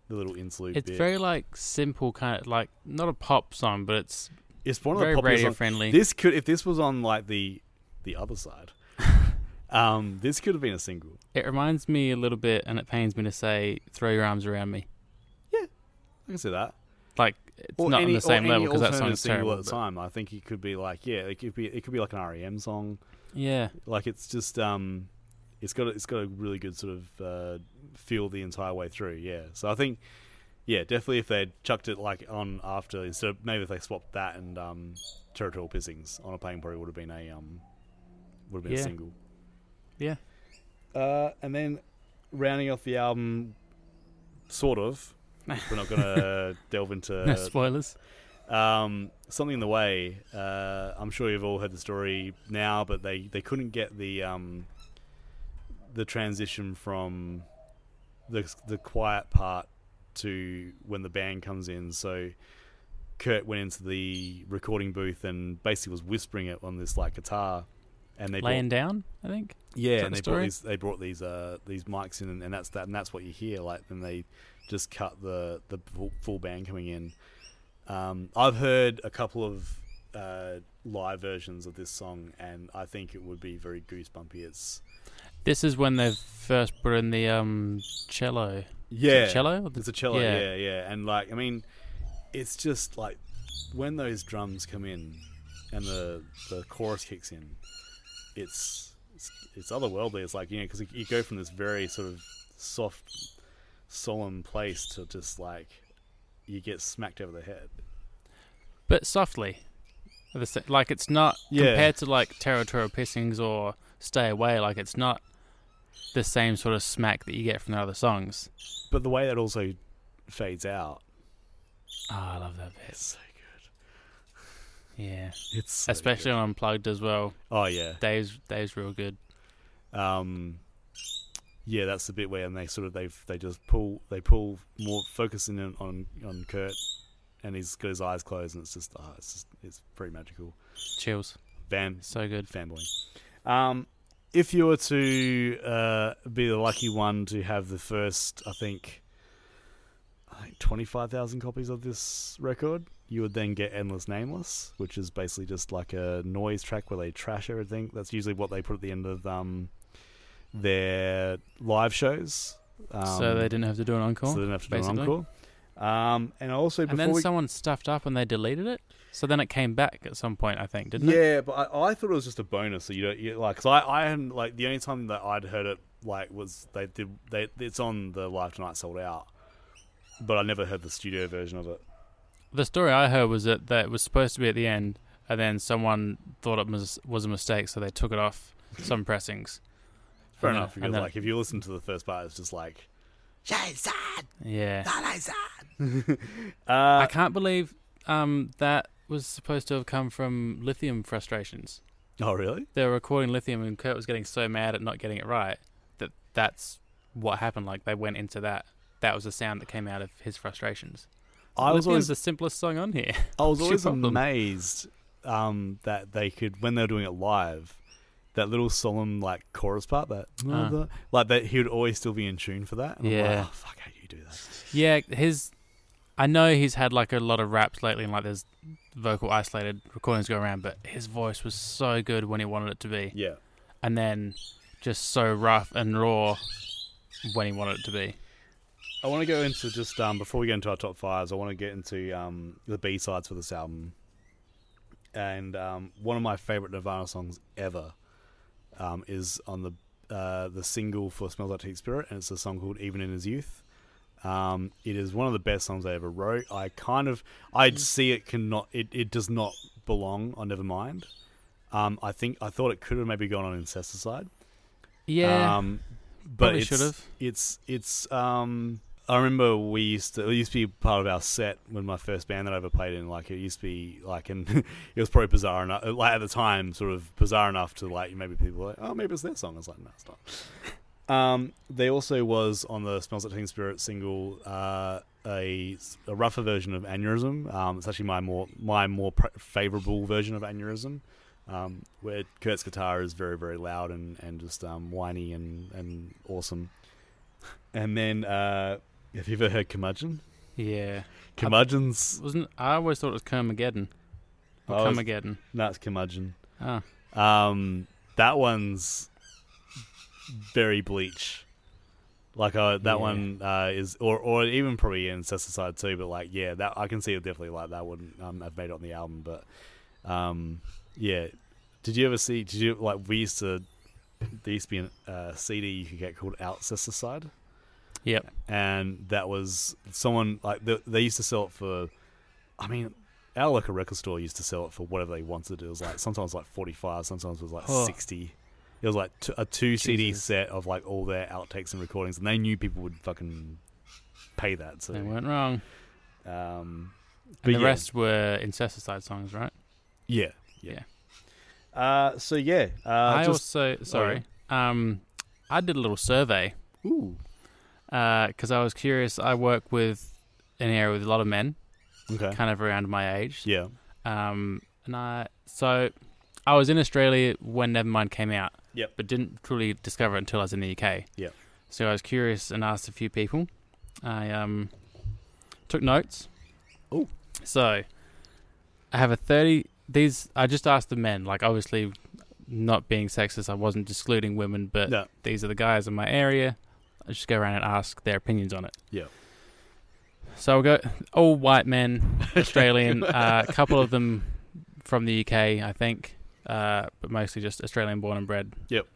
the little interlude. it's bit. very like simple, kind of like not a pop song, but it's It's one of very the popular radio songs. friendly. This could, if this was on like the the other side, um, this could have been a single. It reminds me a little bit, and it pains me to say, "Throw your arms around me." I can see that. Like it's Or not any, on the same level because that song's single terrible. at the time. I think it could be like, yeah, it could be, it could be like an REM song. Yeah, Like it's just, um, it's got, a, it's got a really good sort of uh, feel the entire way through. Yeah, so I think, yeah, definitely if they'd chucked it like on after instead of maybe if they swapped that and um, territorial pissings On a Plain, probably would have been a um, would have been a single. yeah. Uh, and then rounding off the album, sort of. We're not going to delve into no spoilers. um, something in the way. Uh, I'm sure you've all heard the story now, but they, they couldn't get the um, the transition from the the quiet part to when the band comes in. So Kurt went into the recording booth and basically was whispering it on this like guitar, and they brought- Laying down, I think. yeah, and the they brought these they brought these uh these mics in, and, and that's that, and that's what you hear. Like, and they just cut the the full, band coming in. Um, I've heard a couple of uh, live versions of this song, and I think it would be very goosebumpy. It's This is when they first put in the um cello. Yeah, cello. It's a cello. yeah. Yeah. yeah, and like I mean, it's just like when those drums come in and the the chorus kicks in, it's it's, it's otherworldly. It's like you know because you go from this very sort of soft, solemn place to just like you get smacked over the head. but softly. At the sa- Like it's not Yeah. compared to like territorial pissings or stay away. Like it's not the same sort of smack that you get from the other songs. But the way that also fades out, Oh, I love that bit. it's so good. Yeah, It's so especially good. on unplugged as well. oh yeah. Dave's Dave's real good. um, yeah, that's the bit where and they sort of they they just pull they pull more focusing in on on Kurt, and he's got his eyes closed, and it's just oh, it's just it's pretty magical. Chills. Fan So good. fanboy. Um, if you were to uh, be the lucky one to have the first, I think, I think twenty five thousand copies of this record, you would then get Endless Nameless, which is basically just like a noise track where they trash everything. That's usually what they put at the end of um, their live shows. Um, so they didn't have to do an encore. so they didn't have to do an encore. Um, and also and then we someone stuffed up and they deleted it. So then it came back at some point, I think, didn't it? yeah, but I, I thought it was just a bonus. So you don't you, like, cause I I hadn't like the only time that I'd heard it like was they did they it's on the live tonight sold out, but I never heard the studio version of it. The story I heard was that, that it was supposed to be at the end, and then someone thought it was was a mistake, so they took it off some pressings. Fair And enough, because then- like if you listen to the first part, it's just like, Yeah, uh, I can't believe um, that was supposed to have come from lithium frustrations. oh really? They were recording lithium, and Kurt was getting so mad at not getting it right that that's what happened. Like they went into that. That was the sound that came out of his frustrations. I was always the simplest song on here. I was always amazed um, that they could when they were doing it live. That little solemn like chorus part, that Uh. like that, he would always still be in tune for that. And I'm like, Yeah. oh, fuck, how do you do that? Yeah, his. I know he's had like a lot of raps lately, and like there's vocal isolated recordings go around, but his voice was so good when he wanted it to be, Yeah. and then just so rough and raw when he wanted it to be. I want to go into just um, before we get into our top fives. I want to get into um, the B sides for this album, and um, one of my favorite Nirvana songs ever um, is on the uh, the single for "Smells Like Teen Spirit," and it's a song called "Even in His Youth." Um, it is one of the best songs I ever wrote. I kind of, I'd see it cannot, it, it does not belong on Nevermind. Um, I think I thought it could have maybe gone on Incesticide. Yeah, Um, but should have. It's it's. Um, I remember we used to. It used to be part of our set when my first band that I ever played in. Like it used to be like, and it was probably bizarre enough. Like at the time, sort of bizarre enough to like maybe people were like, oh, maybe it's their song. I was like, no, it's not. Um, there also was on the Smells Like Teen Spirit single uh, a, a rougher version of Aneurysm. Um, it's actually my more my more favorable version of Aneurysm, um, where Kurt's guitar is very very loud and and just um, whiny and and awesome. And then, uh, have you ever heard Curmudgeon? Yeah, Curmudgeon's wasn't I always thought it was Kermageddon. Or Oh, Kermageddon. no, it's Curmudgeon. Ah, Um, that one's very bleach. Like uh, that Yeah. one uh, is, or or even probably in Incesticide too. But like, yeah, that I can see it definitely like that wouldn't um, have made it on the album. But um, yeah, did you ever see? Did you like we used to? There used to be a uh, CD you could get called Out Outcesticide. Yep. and that was someone like they, they used to sell it for. I mean, our local record store used to sell it for whatever they wanted. It was like sometimes like forty five, sometimes it was like Oh. sixty. It was like t- a two CD Jesus. set of like all their outtakes and recordings, and they knew people would fucking pay that. So, they weren't wrong. um, but And the yeah, rest were incesticide songs, right? yeah, yeah. Uh, so yeah, uh, I just also sorry. Um, I did a little survey ooh, because I was curious. I work with an area with a lot of men, okay, kind of around my age. yeah, Um, and I so I was in Australia when Nevermind came out. Yep. But didn't truly discover it until I was in the UK. Yep. So I was curious and asked a few people. I um took notes. Oh. So I have a thirty. These I just asked the men. Like obviously, not being sexist, I wasn't excluding women, but no, these are the guys in my area. I just go around and ask their opinions on it. Yeah. So I'll go all white men, Australian. uh, a couple of them from the UK, I think, uh, but mostly just Australian born and bred. Yep.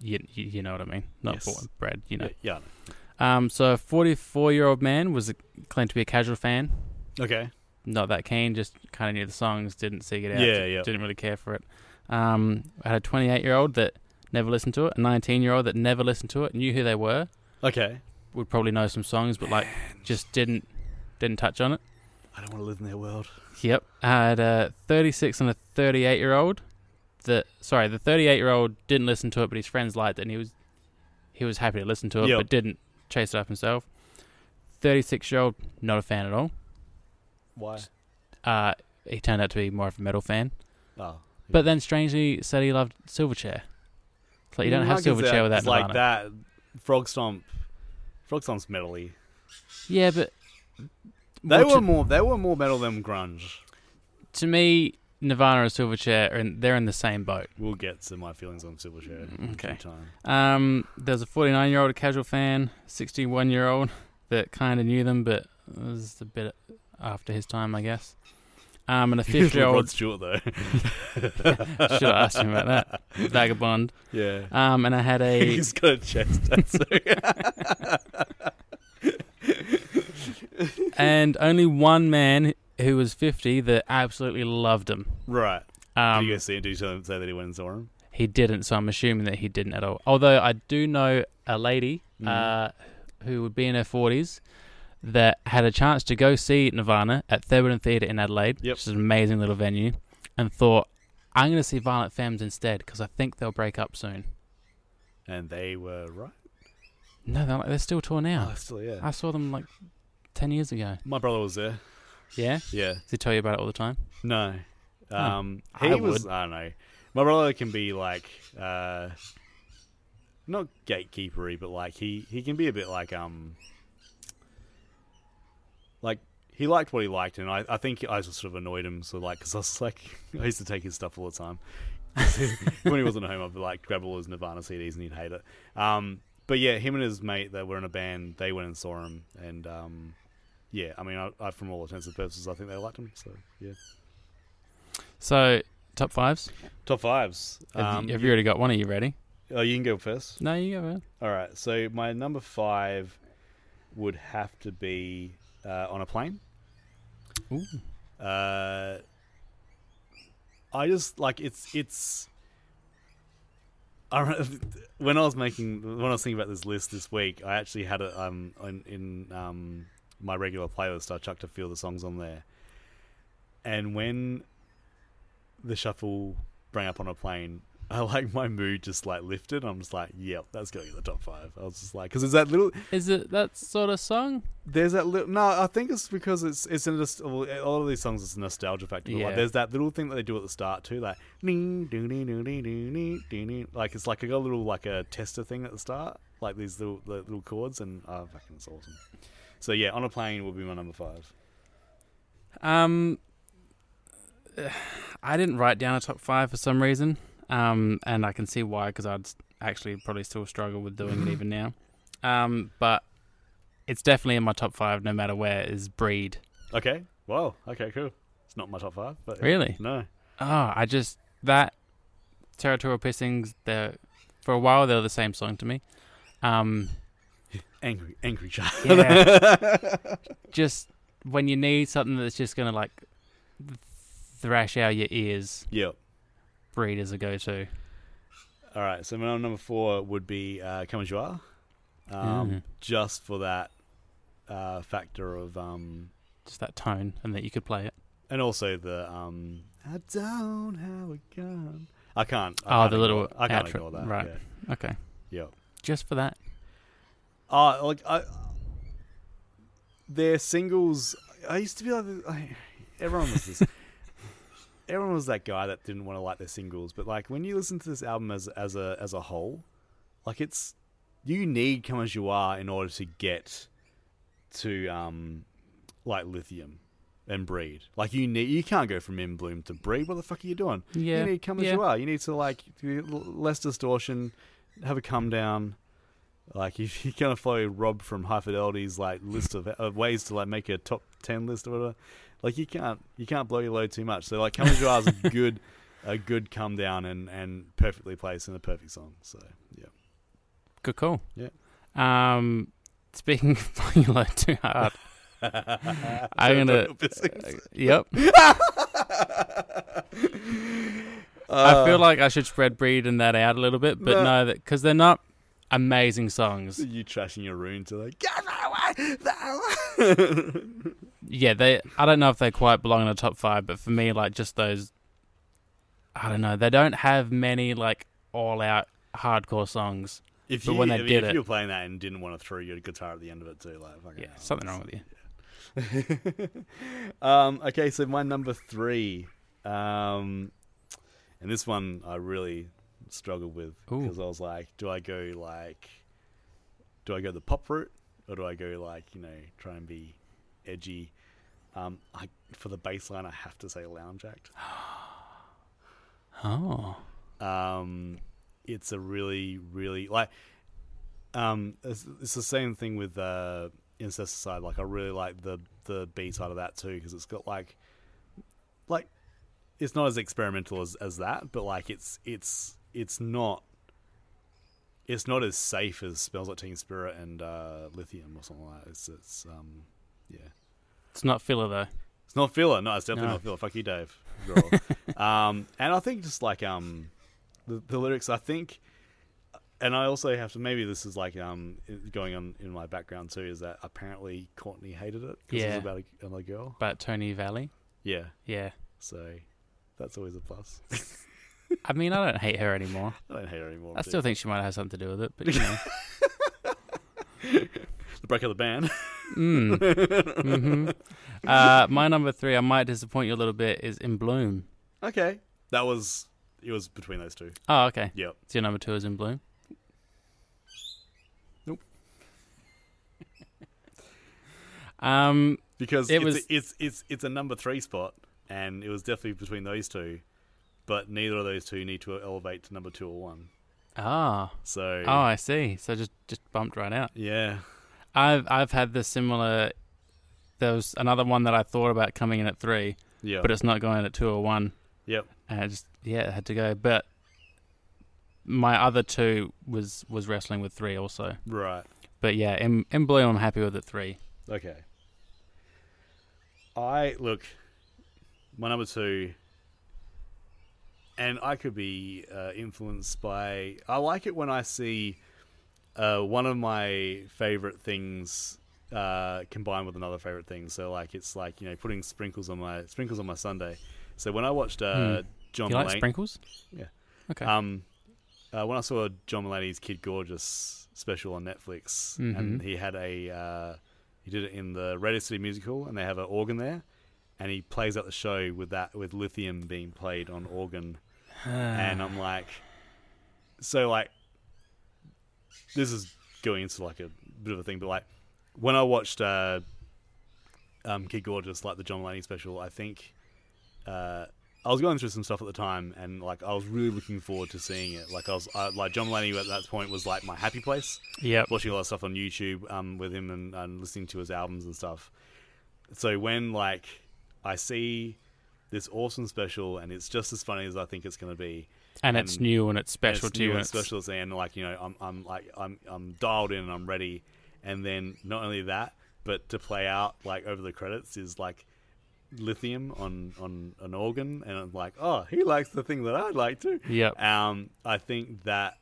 You, you, you know what I mean? Not Yes. born and bred, you know. yeah, Um, so a 44 year old man was claimed to be a casual fan. okay, Not that keen, just kind of knew the songs, didn't seek it out. Yeah, yeah. Didn't really care for it. Um, I had a 28 year old that never listened to it, a 19 year old that never listened to it, knew who they were, okay. would probably know some songs, but like just didn't didn't touch on it. I don't want to live in their world. Yep. I had a 36 and a 38 year old. That sorry, the 38 year old didn't listen to it, but his friends liked it, and he was he was happy to listen to it, Yep. but didn't chase it up himself. 36 year old, not a fan at all. Why? Uh, he turned out to be more of a metal fan, Oh, but then strangely said he loved Silverchair. It's like you don't Mm, have I can see Silverchair without It's like that. Frogstomp. Frog Stomp's metally. Yeah, but They were to, more. They were more metal than grunge. to me, Nirvana and Silverchair, are in, they're in the same boat. We'll get to my feelings on Silverchair. in Okay. Um, there's a 49 year old, a casual fan, 61 year old that kind of knew them, but it was a bit after his time, I guess. Um, and a 50 year old. Stewart though. Should have asked him about that. Vagabond. yeah. Um, and I had a. He's got a chest tattoo. and only one man who was 50 that absolutely loved him. right. Did Um, you go see him? Did you tell him- say that he went and saw him? he didn't, so I'm assuming that he didn't at all. Although I do know a lady Mhm. uh, who would be in her 40s that had a chance to go see Nirvana at Thebarton Theatre in Adelaide, Yep. which is an amazing little venue, and thought, I'm going to see Violent Femmes instead because I think they'll break up soon. And they were right. No, they're, like, they're still tour now. Oh, still, yeah. I saw them like 10 years ago. My brother was there. Yeah? Yeah. Does he tell you about it all the time? No. Oh, Um, I he was. would. I don't know. My brother can be like, uh, not gatekeepery, but like he he can be a bit like um, like he liked what he liked, and I I think I just sort of annoyed him. So like, because I was like, I used to take his stuff all the time. when he wasn't home, I'd be like grab all his Nirvana CDs and he'd hate it. Um, but yeah, him and his mate that were in a band, they went and saw him, and um, yeah, I mean, I, I, from all intents and purposes, I think they liked him. So yeah. So, top fives? Top fives. Have, Um, you, have you already got one? Are you ready? oh, you can go first. No, you go. Man. All right. So my number five, would have to be uh, On a Plain. Ooh. Uh, I just like it's it's. I when I was making when I was thinking about this list this week, I actually had it um in, in um my regular playlist. I chucked a few of the songs on there, and when the shuffle bring up On a Plain, I like my mood just like lifted. I'm just like, yep, that's going to be the top five. I was just like, because it's that little. Is it that sort of song? There's that little. No, I think it's because it's it's in a, all of these songs. It's a nostalgia factor. Yeah. Like, there's that little thing that they do at the start too, like like it's like I got a little like a tester thing at the start, like these little little chords, and oh, fucking, it's awesome. So yeah, On a Plain will be my number five. Um, I didn't write down a top five for some reason um, and I can see why because I'd actually probably still struggle with doing it even now. Um, but it's definitely in my top five, no matter where. Is Breed Okay, wow, okay, cool. It's not my top five, but really? no, Oh, I just that territorial pissings. They for a while they were the same song to me. Um, angry, angry child. Yeah. just when you need something that's just gonna like thrash out your ears, yep. Breed is a go-to. All right, so my number four would be uh, Come As You Are, um, Mm. just for that uh, factor of, um, Just that tone, and that you could play it. and also the um, I don't have a gun. I can't. I Oh, can't the little ignore, I can't ignore that. right. Yeah. Okay, Yep. just for that. Uh, like I, their singles. I used to be like, I, everyone was this. Everyone was that guy that didn't want to like their singles, but like when you listen to this album as as a as a whole, like it's you need "Come as You Are" in order to get to um like Lithium and Breed. Like you need you can't go from In Bloom to Breed. What the fuck are you doing? Yeah, You need "Come as yeah. You Are." You need to like less distortion, have a come down. Like if you're gonna follow Rob from High Fidelity's like list of, of ways to like make a top ten list or whatever, like you can't you can't blow your load too much. So like "Come as You Are" is a good a good come down and and perfectly placed in a perfect song. So yeah. Good call. Yeah. Um, speaking of playing low too hard, I'm gonna. yep. I feel like I should spread breed and that out a little bit, but No. no, that because they're not amazing songs. you trashing your rune to like get that way, that way. Yeah, they. I don't know if they quite belong in the top five, but for me, like just those. I don't know. They don't have many like all-out hardcore songs. If But you, when they I mean, did if it- you were playing that and didn't want to throw your guitar at the end of it too, like fucking Yeah, hell, something wrong with you. you. um, okay, so my number three, um, and this one I really struggled with because I was like, do I go like, do I go the pop route or do I go like you know try and be edgy? Um, I for the baseline, I have to say Lounge Act. Oh, um, it's a really, really like. Um, it's, it's the same thing with uh, Incesticide. Like, I really like the the B side of that too because it's got like, like, it's not as experimental as, as that, but like, it's it's it's not. It's not as safe as Smells Like Teen Spirit and uh, Lithium or something like that. It's, it's um, yeah. It's not filler though. It's not filler. No, it's definitely No. not filler. Fuck you, Dave. Um, and I think just like um, the, the lyrics. I think, and I also have to. Maybe this is like um going on in my background too. Is that apparently Courtney hated it because it Yeah. was about a, another girl. About Tobi Vail, Yeah. yeah. So that's always a plus. I mean, I don't hate her anymore. I don't hate her anymore. I still think she might have something to do with it, but you know. the break of the band. Mm. hmm uh, my number three, I might disappoint you a little bit, is In Bloom. okay, that was it. Was between those two. Oh, okay. Yep. So your number two is In Bloom. Nope. um, because It it's, was- it's it's it's a number three spot, and it was definitely between those two, but neither of those two need to elevate to number two or one. ah, So oh, I see. So just just bumped right out. yeah, I've I've had the similar. There was another one that I thought about coming in at three, yeah, but it's not going at two or one. yep, and I just yeah, it had to go. But my other two was was wrestling with three also. right, But yeah, in In Bloom, I'm happy with it three. Okay. I look my number two, and I could be uh, influenced by. I like it when I see uh, one of my favorite things uh, combined with another favorite thing. So like it's like you know putting sprinkles on my sprinkles on my Sunday. So when I watched uh, Hmm. John you like Mulaney, sprinkles? Yeah. Okay. um, uh, when I saw John Mulaney's Kid Gorgeous special on Netflix, and Mhm. he had a uh, he did it in the Radio City musical, and they have an organ there, and he plays out the show with that with lithium being played on organ, and I'm like, so like, this is going into like a bit of a thing, but like, when I watched uh, um, Kid Gorgeous, like the John Mulaney special, I think. Uh, I was going through some stuff at the time, and like I was really looking forward to seeing it. Like I was, I, like John Mulaney at that point was like my happy place. Yeah, Watching a lot of stuff on YouTube um, with him and, and listening to his albums and stuff. So when like I see this awesome special, and it's just as funny as I think it's going to be, And, it's new and it's and special it's to new you. and and it's- special, and like you know, I'm I'm like I'm I'm dialed in and I'm ready. And then not only that, but to play out like over the credits is like lithium on on an organ, and I'm like, oh, he likes the thing that I'd like to yeah Um, I think that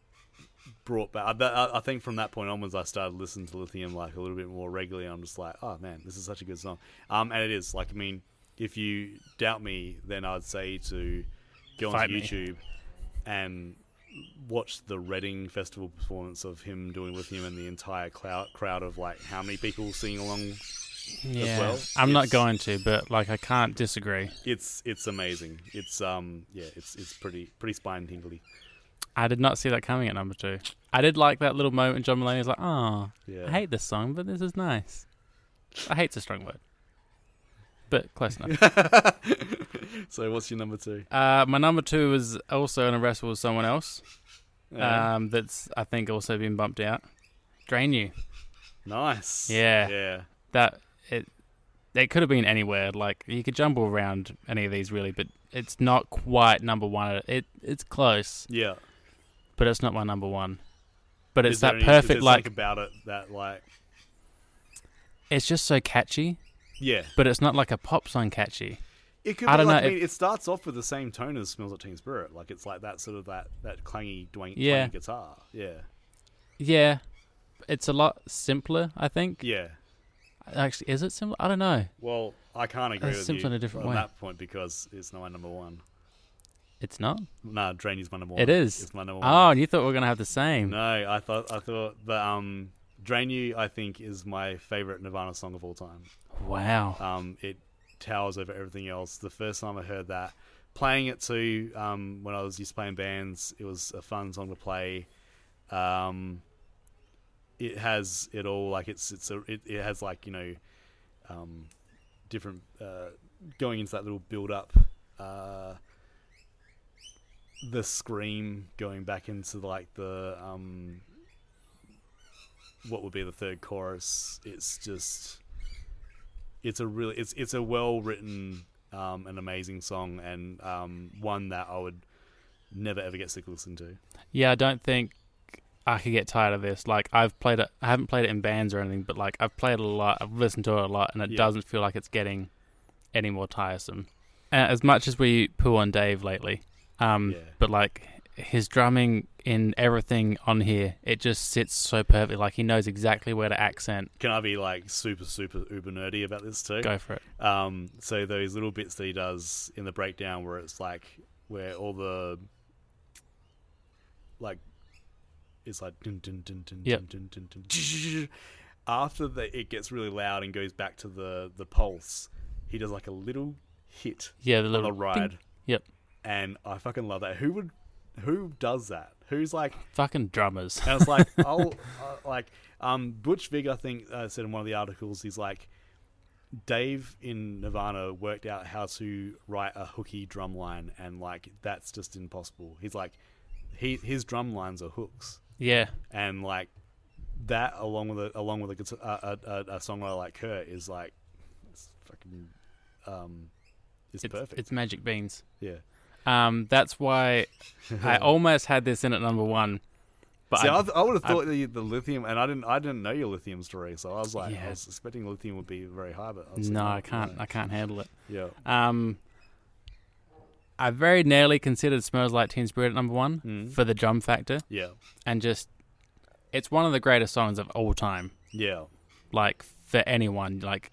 brought back. I, I I think from that point onwards, I started listening to Lithium like a little bit more regularly. I'm just like, oh man, this is such a good song. Um, and it is like, I mean, if you doubt me, then I'd say to go Fight onto me. YouTube and watch the Reading Festival performance of him doing Lithium and the entire cloud, crowd of like how many people singing along. Yeah. well. I'm not going to, but like I can't disagree. It's it's amazing. It's um yeah, it's it's pretty pretty spine tingly. I did not see that coming at number two. I did like that little moment. John Mulaney was like, "Oh, Yeah. I hate this song, but this is nice." I hate's a strong word, but close enough. so what's your number two? uh, my number two is also in a wrestle with someone else. Yeah. Um, that's I think also been bumped out. Drain you. nice. yeah. Yeah. That it. It could have been anywhere. Like you could jumble around any of these really, but it's not quite number one. It it's close, Yeah. but it's not my number one. But it's that any- perfect like about it that like it's just so catchy, yeah. but it's not like a pop song catchy. It could I be don't like, know I mean, it starts off with the same tone as Smells Like Teen Spirit. Like it's like that sort of that that clangy, dwang, Yeah. twangy guitar. Yeah. Yeah, it's a lot simpler. I think. Yeah. Actually, is it simpler? I don't know. Well, I can't agree It's with simpler you in a different on way. that point because it's not my number one. It's not. Nah, Drain is my number one. is. It's my number Oh, one. and you thought we were gonna have the same. No, I thought I thought but um Drain You I think is my favorite Nirvana song of all time. Wow. Um, it towers over everything else. The first time I heard that, playing it too, um, when I was to playing bands, it was a fun song to play. Um, it has it all like it's it's a it, it has like you know, um, different uh, going into that little build up. Uh, the scream going back into like the um, what would be the third chorus. It's just it's a really it's it's a well written um, an amazing song and um, one that I would never ever get sick of listening to. Yeah, I don't think I could get tired of this. Like I've played it. I haven't played it in bands or anything, but like I've played it a lot. I've listened to it a lot, and it Yeah. doesn't feel like it's getting any more tiresome. And as much as we poo on Dave lately, um, Yeah. but like his drumming in everything on here, it just sits so perfectly. Like he knows exactly where to accent. Can I be like super super uber nerdy about this too? Go for it. Um, so those little bits that he does in the breakdown, where it's like where all the like it's like dun, dun, dun, dun, Yep. dun, dun, dun, dun. after the, it gets really loud and goes back to the the pulse, he does like a little hit Yeah, the on little ride. ding. Yep. and I fucking love that. Who would who does that? Who's like Fucking drummers. and it's like, I'll uh, like um, Butch Vig. I think uh, said in one of the articles, he's like, Dave in Nirvana worked out how to write a hooky drum line, and like that's just impossible. He's like, he his drum lines are hooks, yeah, and like that along with a, along with a, guitar- a, a, a songwriter like Kurt is like, it's fucking, um, it's, it's, perfect. it's magic beans. yeah, Um, that's why I almost had this in at number one, But See, I- I, I would have I- thought the, the lithium, and I didn't. I didn't know your lithium story, so I was like, Yeah. I was expecting lithium would be very high, but I was no, like, I can't. no. I can't handle it. Yeah. Um, I very nearly considered "Smells Like Teen Spirit" at number one Mm. for the drum factor, Yeah. and just it's one of the greatest songs of all time. Yeah. Like for anyone, like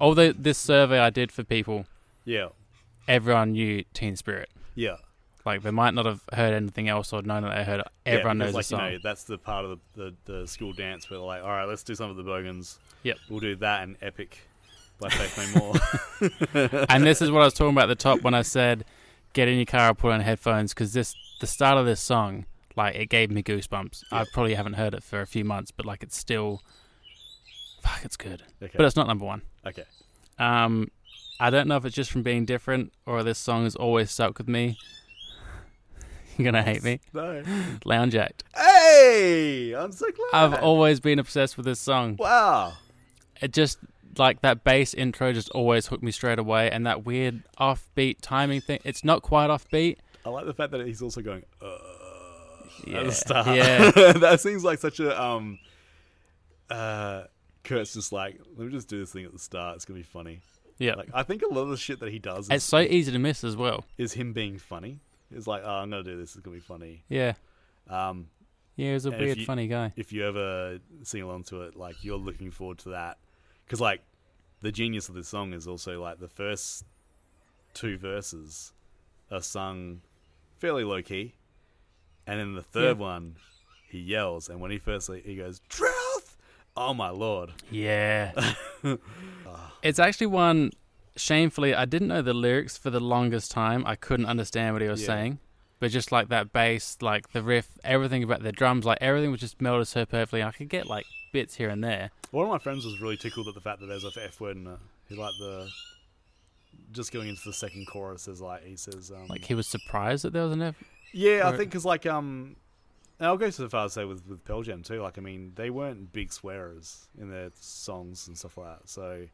although this survey I did for people, Yeah. Everyone knew Teen Spirit. Yeah. Like they might not have heard anything else or known that they heard. Everyone yeah, knows like, the song. You know, that's the part of the, the, the school dance where they're like, all right, let's do some of the Bogans. Yep. We'll do that and Epic by Faith No More. and this is what I was talking about at the top when I said, "Get in your car, put on headphones," because this the start of this song, like it gave me goosebumps. I probably haven't heard it for a few months, but like it's still, fuck, it's good. okay. But it's not number one. okay. Um, I don't know if it's just from being different or this song has always stuck with me. You're gonna hate me. No. Lounge Act. Hey! I'm so glad. I've always been obsessed with this song. Wow. It just like that bass intro just always hooked me straight away, and that weird offbeat timing thing. It's not quite offbeat. I like the fact that he's also going, uh, Yeah. at the start. Yeah. that seems like such a, um, uh, Kurt's just like, let me just do this thing at the start. It's going to be funny. Yeah. Like, I think a lot of the shit that he does is, It's so easy to miss as well. is him being funny. It's like, oh, I'm to do this. It's going to be funny. Yeah. Um, Yeah, he's a weird, you- funny guy. if you ever sing along to it, like you're looking forward to that, because like the genius of this song is also like the first two verses are sung fairly low key, and then the third Yeah. one he yells, and when he first he goes oh my lord, Yeah. it's actually one, shamefully, I didn't know the lyrics for the longest time. I couldn't understand what he was Yeah. saying. But just like that bass, like the riff, everything about the drums, like everything was just melded so perfectly. I could get like bits here and there. one of my friends was really tickled at the fact that there's a f word in it. He liked the just going into the second chorus is like he says um, Like he was surprised that there was an F. Yeah, I think because like um, I'll go so far as to say with with Pearl Jam too. Like I mean, they weren't big swearers in their songs and stuff like that. So,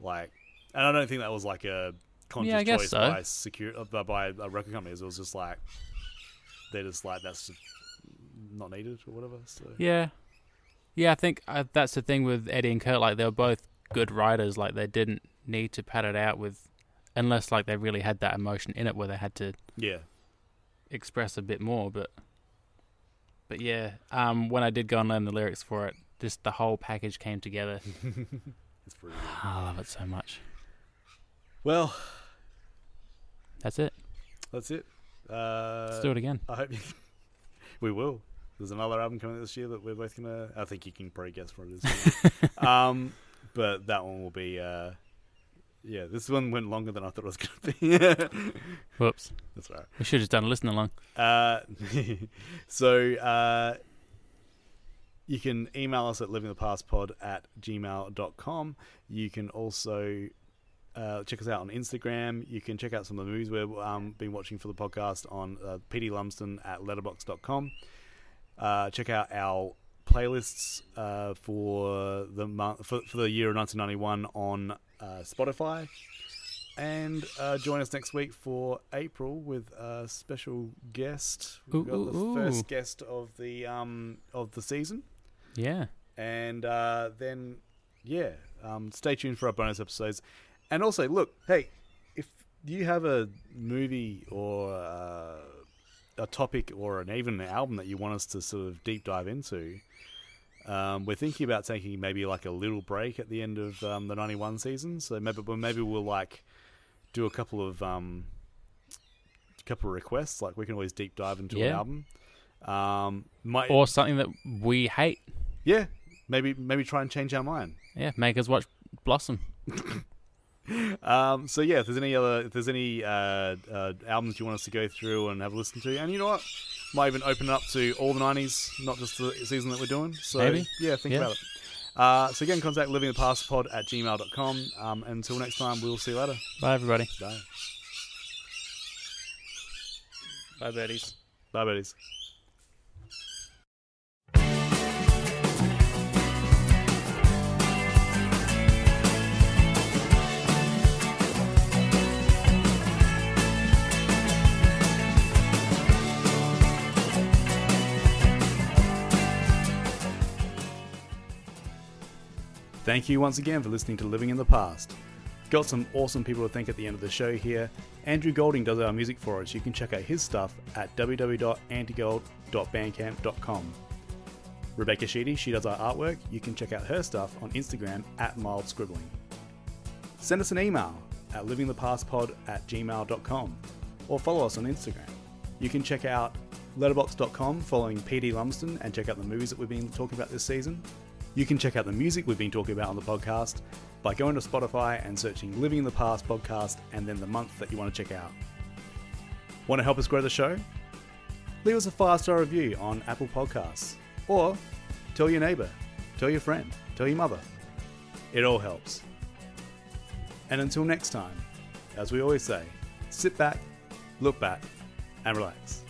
like, and I don't think that was like a conscious Yeah, choice so. by secure uh, by, by uh, record companies. It was just like they're just like that's just not needed or whatever. So Yeah. Yeah, I think uh, that's the thing with Eddie and Kurt. Like they were both good writers. Like they didn't need to pad it out with, unless like they really had that emotion in it where they had to yeah, express a bit more. But, but yeah, um, when I did go and learn the lyrics for it, just the whole package came together. it's pretty good. I love it so much. Well, That's it. that's it. Uh, Let's do it again. I hope you, we will. There's another album coming this year that we're both gonna. I think you can probably guess what it is. um, but that one will be. Uh, yeah, this one went longer than I thought it was gonna be. Whoops. That's all right. We should have just done a listen along. Uh, so uh, you can email us at livingthepastpod at gmail.com. You can also uh, check us out on Instagram. You can check out some of the movies we've um, been watching for the podcast on uh, PD Lumsden at letterboxd.com. Uh, check out our playlists uh, for the month for, for the year of 1991 on uh, Spotify. And uh, join us next week for April with a special guest. We've got Ooh, the ooh, first guest of the um, of the season, Yeah. and uh, then yeah, um, stay tuned for our bonus episodes. And also, look, hey, if you have a movie or uh, a topic or an even an album that you want us to sort of deep dive into, um, we're thinking about taking maybe like a little break at the end of um, the '91 season. So maybe maybe we'll like do a couple of um, couple of requests. Like we can always deep dive into an album. Um, might Or something that we hate. yeah, maybe maybe try and change our mind. Yeah. Make us watch Blossom. Um, so yeah, if there's any other, if there's any uh, uh, albums you want us to go through and have a listen to, and you know what, might even open it up to all the '90s, not just the season that we're doing. So Maybe. yeah, think Yeah. about it. Uh, so again, contact livingthepastpod at gmail.com. Um, until next time, we'll see you later. Bye, everybody. Bye. Bye, birdies. Bye, buddies. Thank you once again for listening to Living in the Past. Got some awesome people to thank at the end of the show here. Andrew Golding does our music for us. You can check out his stuff at www.antigold.bandcamp.com. Rebecca Sheedy, she does our artwork. You can check out her stuff on Instagram at mild scribbling. Send us an email at livingthepastpod at gmail.com or follow us on Instagram. You can check out letterboxd.com following PD Lumsden and check out the movies that we've been talking about this season. You can check out the music we've been talking about on the podcast by going to Spotify and searching Living in the Past podcast and then the month that you want to check out. Want to help us grow the show? Leave us a five star review on Apple Podcasts or tell your neighbor, tell your friend, tell your mother. It all helps. And until next time, as we always say, sit back, look back, and relax.